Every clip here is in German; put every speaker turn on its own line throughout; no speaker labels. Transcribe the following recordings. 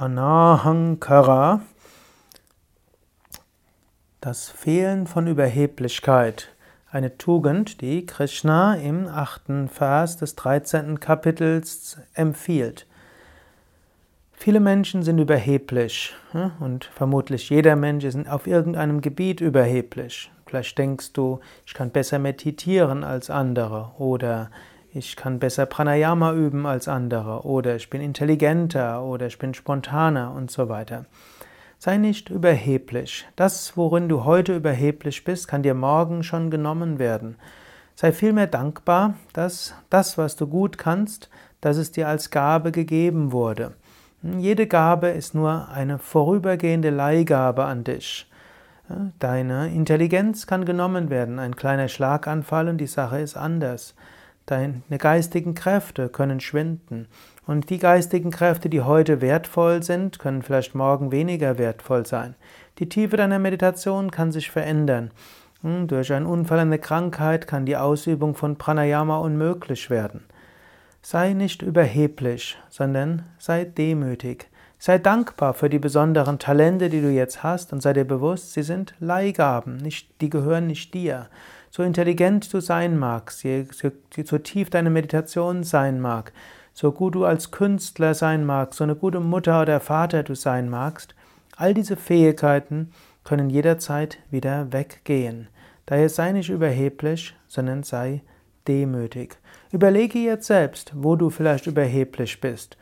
Anahankara, das Fehlen von Überheblichkeit, eine Tugend, die Krishna im achten Vers des 13. Kapitels empfiehlt. Viele Menschen sind überheblich und vermutlich jeder Mensch ist auf irgendeinem Gebiet überheblich. Vielleicht denkst du, ich kann besser meditieren als andere oder ich kann besser Pranayama üben als andere oder ich bin intelligenter oder ich bin spontaner und so weiter. Sei nicht überheblich. Das, worin du heute überheblich bist, kann dir morgen schon genommen werden. Sei vielmehr dankbar, dass das, was du gut kannst, dass es dir als Gabe gegeben wurde. Jede Gabe ist nur eine vorübergehende Leihgabe an dich. Deine Intelligenz kann genommen werden, ein kleiner Schlaganfall und die Sache ist anders. Deine geistigen Kräfte können schwinden. Und die geistigen Kräfte, die heute wertvoll sind, können vielleicht morgen weniger wertvoll sein. Die Tiefe deiner Meditation kann sich verändern. Hm, durch einen Unfall, eine Krankheit kann die Ausübung von Pranayama unmöglich werden. Sei nicht überheblich, sondern sei demütig. Sei dankbar für die besonderen Talente, die du jetzt hast und sei dir bewusst, sie sind Leihgaben, nicht, die gehören nicht dir. So intelligent du sein magst, so tief deine Meditation sein mag, so gut du als Künstler sein magst, so eine gute Mutter oder Vater du sein magst, all diese Fähigkeiten können jederzeit wieder weggehen. Daher sei nicht überheblich, sondern sei demütig. Überlege jetzt selbst, wo du vielleicht überheblich bist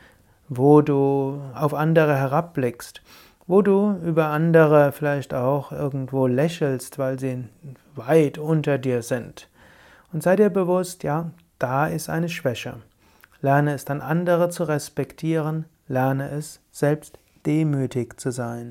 wo du auf andere herabblickst, wo du über andere vielleicht auch irgendwo lächelst, weil sie weit unter dir sind. Und sei dir bewusst, ja, da ist eine Schwäche. Lerne es dann andere zu respektieren, lerne es selbst demütig zu sein.